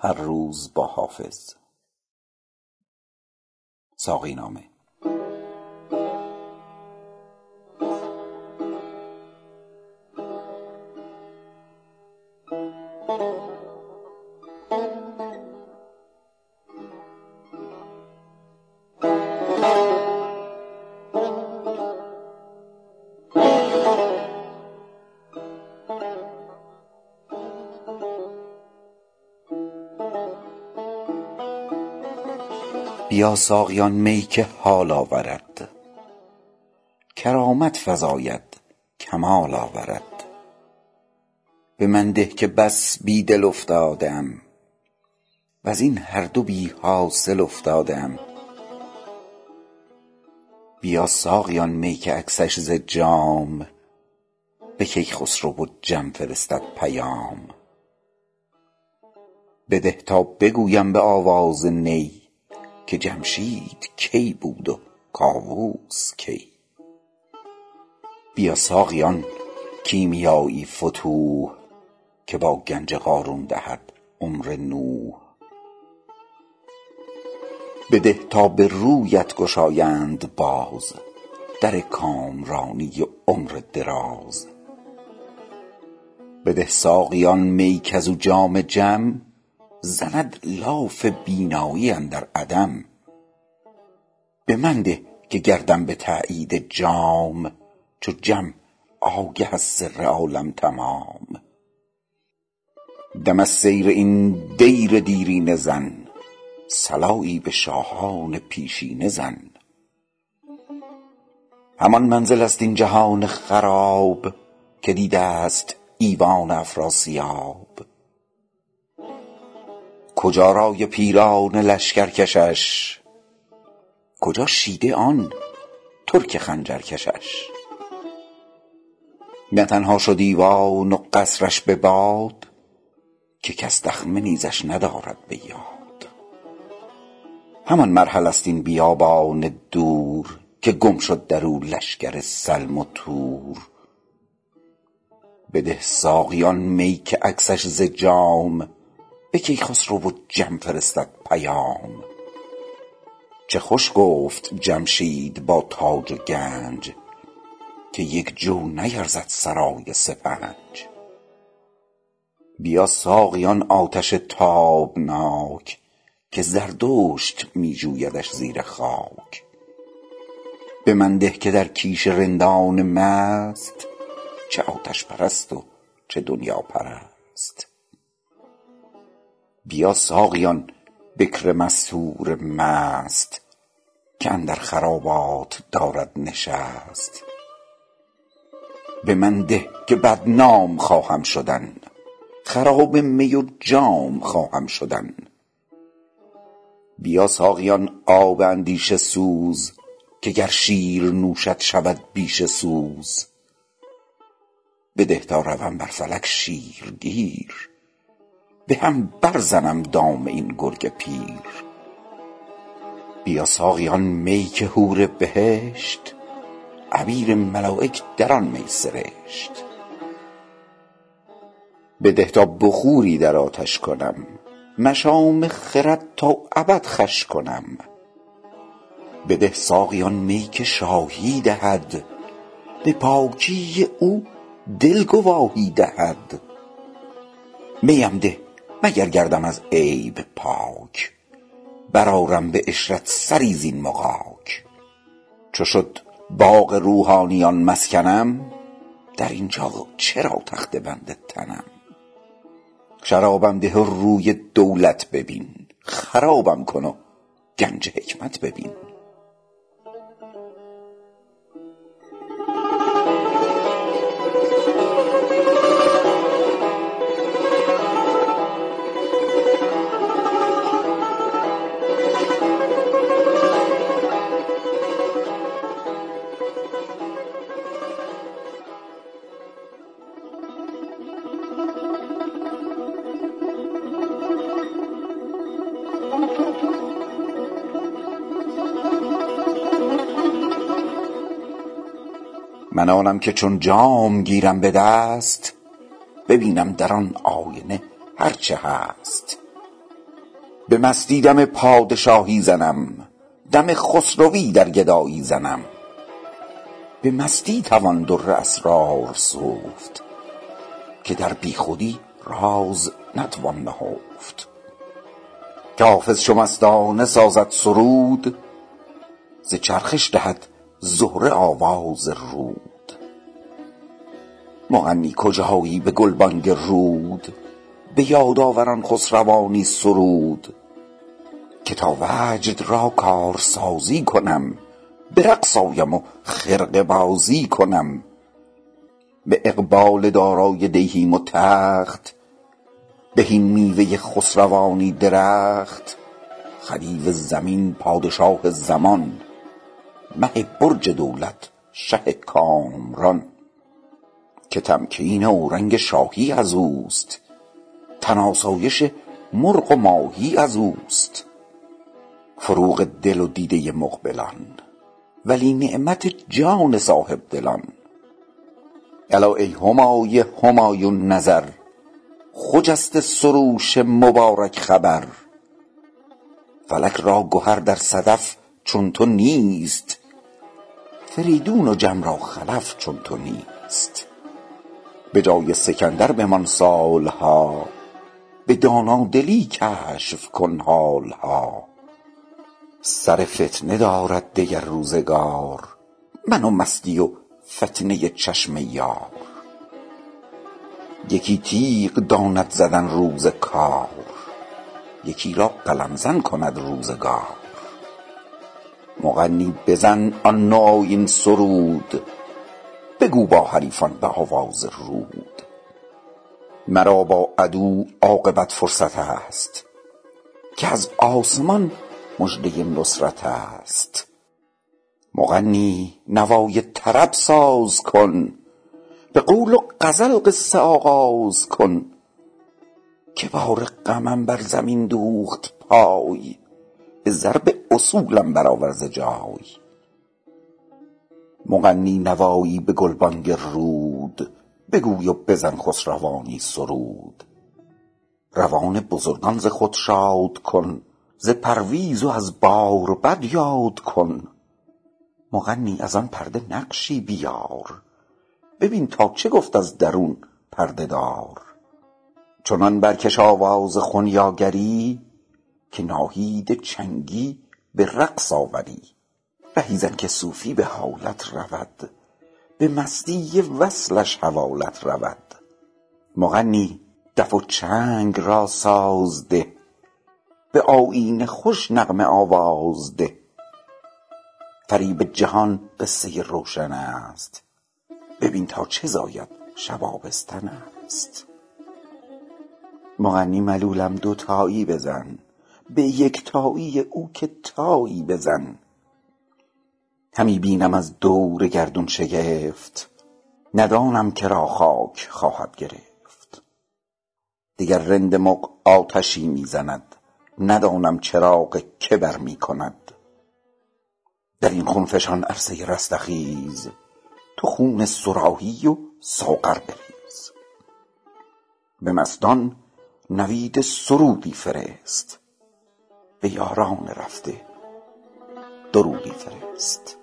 هر روز با حافظ. ساقی نامه. بیا ساقی آن می که حال آورد. کرامت فزاید کمال آورد. به من ده که بس بی دل افتاده ام وزین هر دو بی حاصل افتاده ام بیا ساقی آن می که عکسش ز جام به کیخسرو و جم فرستد پیام. بده تا بگویم به آواز نی. که جمشید کی بود و کاووس کی؟ بیا ساقی آن کیمیایی فتوح که با گنج قارون دهد عمر نوح. بده تا به رویت گشایند باز در کامرانی عمر دراز. بده ساقی آن می کز او جام جم زند لاف بینایی اندر عدم. به من ده که گردم به تأیید جام چو جم آگه از سر عالم تمام. دم از سیر این دیر دیرینه زن صلایی به شاهان پیشینه زن. همان منزل است این جهان خراب که دیده ست ایوان افراسیاب. کجا رای پیران لشکرکشش کجا شیده آن ترک خنجرکشش نه تنها شد ایوان و قصرش به باد که کس دخمه نیزش ندارد به یاد. همان مرحل است این بیابان دور که گم شد در او لشکر سلم و تور. بده ساقی آن می که عکسش ز جام به کیخسرو و جم فرستد پیام؟ چه خوش گفت جمشید با تاج و گنج که یک جو نیرزد سرای سپنج. بیا ساقی آن آتش تابناک که زردشت می جویدش زیر خاک. به من ده که در کیش رندان مست چه آتش پرست و چه دنیاپرست بیا ساقی آن بکر مستور مست که اندر خرابات دارد نشست. به من ده که بدنام خواهم شدن خراب می و جام خواهم شدن. بیا ساقی آن آب اندیشه سوز که گر شیر نوشد شود بیشه سوز. بده تا روم بر فلک شیرگیر به هم بر زنم دام این گرگ پیر. بیا ساقی آن می که حور بهشت عبیر ملایک در آن می سرشت. بده تا بخوری در آتش کنم مشام خرد تا ابد خوش کنم. بده ساقی آن می که شاهی دهد به پاکی او دل گواهی دهد. میم ده مگر گردم از عیب پاک؟ برآرم به عشرت سری زین مغاک. چو شد باغ روحانیان مسکنم در اینجا چرا تخته بند تنم؟ شرابم ده و روی دولت ببین خرابم کن و گنج حکمت ببین. من آنم که چون جام گیرم به دست ببینم در آن آینه هر چه هست. به مستی دم پادشاهی زنم دم خسروی در گدایی زنم. به مستی توان در اسرار سفت که در بیخودی راز نتوان نهفت. که حافظ چو مستانه سازد سرود ز چرخش دهد زهره آواز رود. مغنی کجایی به گلبانگ رود؟ به یاد آور آن خسروانی سرود. که تا وجد را کارسازی کنم به رقص آیم و خرقه بازی کنم. به اقبال دارای دیهیم و تخت بهین میوه خسروانی درخت. خدیو زمین پادشاه زمان مه برج دولت شه کامران. که تمکین اورنگ شاهی از اوست. تن آسایش مرغ و ماهی از اوست. فروغ دل و دیده مقبلان ولی نعمت جان صاحبدلان الا ای همای همایون نظر خجسته سروش مبارک خبر. فلک را گهر در صدف چون تو نیست فریدون و جم را خلف چون تو نیست. به جای سکندر بمان سالها به دانادلی کشف کن حالها. سر فتنه دارد دگر روزگار من و مستی و فتنه چشم یار. یکی تیغ داند زدن روز کار یکی را قلم زن کند روزگار. مغنی بزن آن نوآیین سرود بگو با حریفان به آواز رود. مرا با عدو عاقبت فرصت است که از آسمان مژده نصرت است. مغنی نوای طرب ساز کن به قول و غزل قصه آغاز کن که بار غمم بر زمین دوخت پای به ضرب اصولم برآور ز جای. مغنی نوایی به گلبانگ رود. بگوی و بزن خسروانی سرود. روان بزرگان ز خود شاد کن ز پرویز و از باربد یاد کن. مغنی از آن پرده نقشی بیار ببین تا چه گفت از درون پرده دار. چنان برکش آواز خنیاگری که ناهید چنگی به رقص آوری. رهی زن که صوفی به حالت رود به مستی وصلش حوالت رود. مغنی دف و چنگ را ساز ده به آیین خوش نغمه آواز ده. فریب جهان قصه روشن است ببین تا چه زاید شب آبستن است. مغنی ملولم دوتایی بزن به یکتایی او که تایی بزن. همی بینم از دور گردون شگفت. ندانم که را خاک خواهد گرفت. دگر رند مغ آتشی می زند. ندانم چراغ که بر می کند. در این خونفشان عرصه رستخیز تو خون صراحی و ساغر بریز. به مستان نوید سرودی فرست. به یاران رفته درودی فرست.